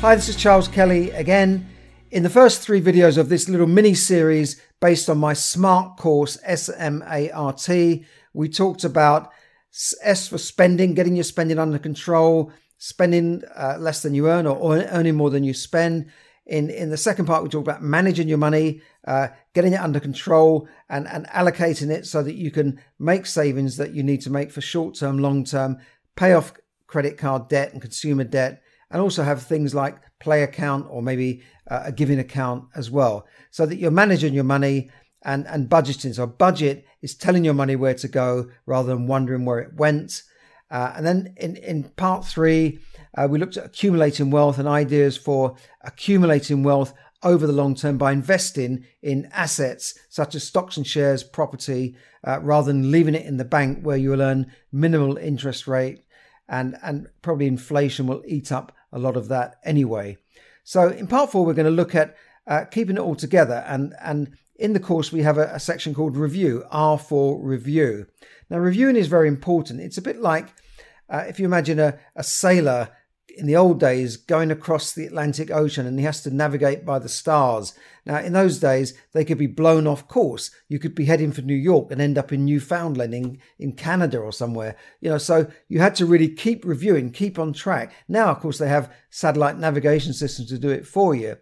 Hi, this is Charles Kelly again. In the first three videos of this little mini series based on my SMART course, SMART, we talked about S for spending, getting your spending under control, spending uh, less than you earn or earning more than you spend. In, in the second part, we talked about managing your money, uh, getting it under control, and, and allocating it so that you can make savings that you need to make for short term, long term, pay off credit card debt and consumer debt, and also have things like play account or maybe uh, a giving account as well so that you're managing your money and, and budgeting. So budget is telling your money where to go rather than wondering where it went. Uh, and then in, in part three, uh, we looked at accumulating wealth and ideas for accumulating wealth over the long term by investing in assets such as stocks and shares, property, uh, rather than leaving it in the bank where you will earn minimal interest rate and, and probably inflation will eat up a lot of that anyway. So in part four, we're going to look at uh, keeping it all together. And, and in the course, we have a, a section called review, R for review. Now, reviewing is very important. It's a bit like uh, if you imagine a, a sailor in the old days going across the Atlantic Ocean and he has to navigate by the stars. Now, in those days, they could be blown off course. You could be heading for New York and end up in Newfoundland, in, in Canada or somewhere. You know, so you had to really keep reviewing, keep on track. Now, of course, they have satellite navigation systems to do it for you.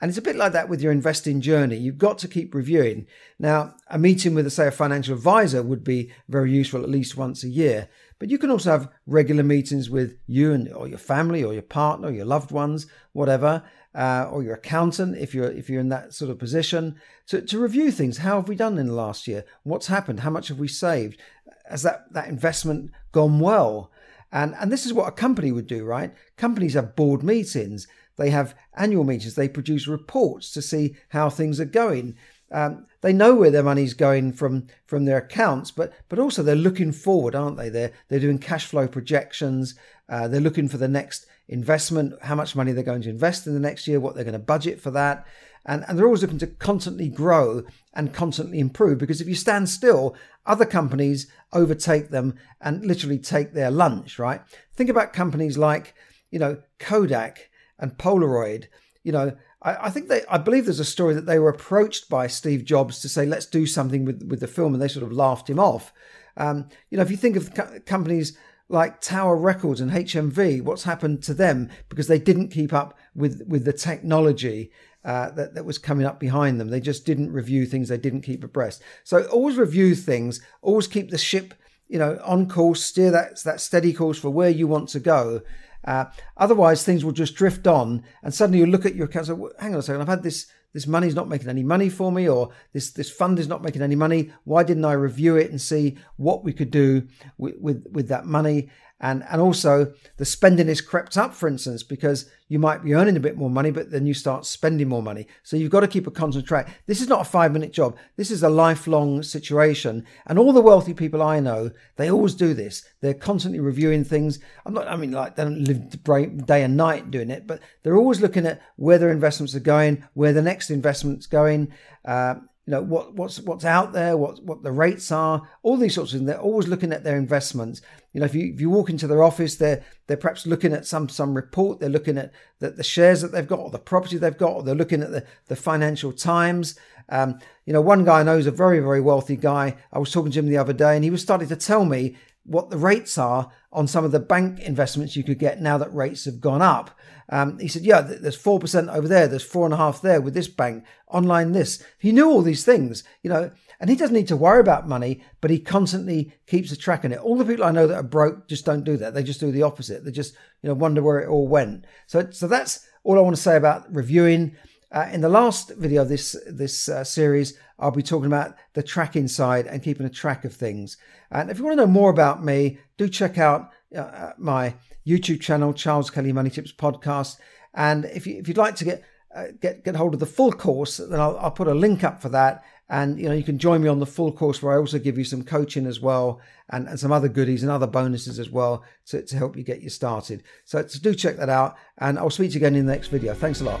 And it's a bit like that with your investing journey. You've got to keep reviewing. Now, a meeting with, say, a financial advisor would be very useful at least once a year. But you can also have regular meetings with you and or your family or your partner, or your loved ones, whatever, uh, or your accountant if you're if you're in that sort of position to, to review things. How have we done in the last year? What's happened? How much have we saved? Has that, that investment gone well? And and this is what a company would do, right? Companies have board meetings. They have annual meetings. They produce reports to see how things are going. Um, they know where their money's going from from their accounts, but but also they're looking forward, aren't they? They're they're doing cash flow projections. Uh, they're looking for the next investment, how much money they're going to invest in the next year, what they're going to budget for that, and and they're always looking to constantly grow and constantly improve. Because if you stand still, other companies overtake them and literally take their lunch. Right? Think about companies like you know Kodak and Polaroid. You know, I, I, think they, I believe there's a story that they were approached by Steve Jobs to say, let's do something with, with the film, and they sort of laughed him off. Um, you know, if you think of co- companies like Tower Records and HMV, what's happened to them because they didn't keep up with, with the technology uh, that, that was coming up behind them. They just didn't review things, they didn't keep abreast. So always review things, always keep the ship, you know, on course, steer that, that steady course for where you want to go. Uh, otherwise, things will just drift on, and suddenly you look at your account. So, hang on a second, I've had this. This money's not making any money for me, or this this fund is not making any money. Why didn't I review it and see what we could do with with, with that money? And, and also the spending is crept up, for instance, because you might be earning a bit more money, but then you start spending more money. So you've got to keep a constant track. This is not a five minute job. This is a lifelong situation. And all the wealthy people I know, they always do this. They're constantly reviewing things. I'm not, I mean, like they don't live day and night doing it, but they're always looking at where their investments are going, where the next investment's going. Uh, you know what what's what's out there, what what the rates are, all these sorts of things. They're always looking at their investments. You know, if you if you walk into their office, they're they're perhaps looking at some some report. They're looking at the, the shares that they've got, or the property they've got, or they're looking at the the Financial Times. Um, you know, one guy I know is a very very wealthy guy. I was talking to him the other day, and he was starting to tell me what the rates are on some of the bank investments you could get now that rates have gone up. Um, he said, "Yeah, there's four percent over there. There's four and a half there with this bank. Online this." He knew all these things, you know, and he doesn't need to worry about money, but he constantly keeps a track on it. All the people I know that are broke just don't do that. They just do the opposite. They just, you know, wonder where it all went. So, so that's all I want to say about reviewing. Uh, in the last video of this this uh, series, I'll be talking about the tracking side and keeping a track of things. And if you want to know more about me, do check out uh, uh my YouTube channel, Charles Kelly Money Tips Podcast. And if, you, if you'd like to get uh, get get hold of the full course, then I'll, I'll put a link up for that. And you know you can join me on the full course where I also give you some coaching as well and, and some other goodies and other bonuses as well to, to help you get you started. So, so do check that out and I'll speak to you again in the next video. Thanks a lot.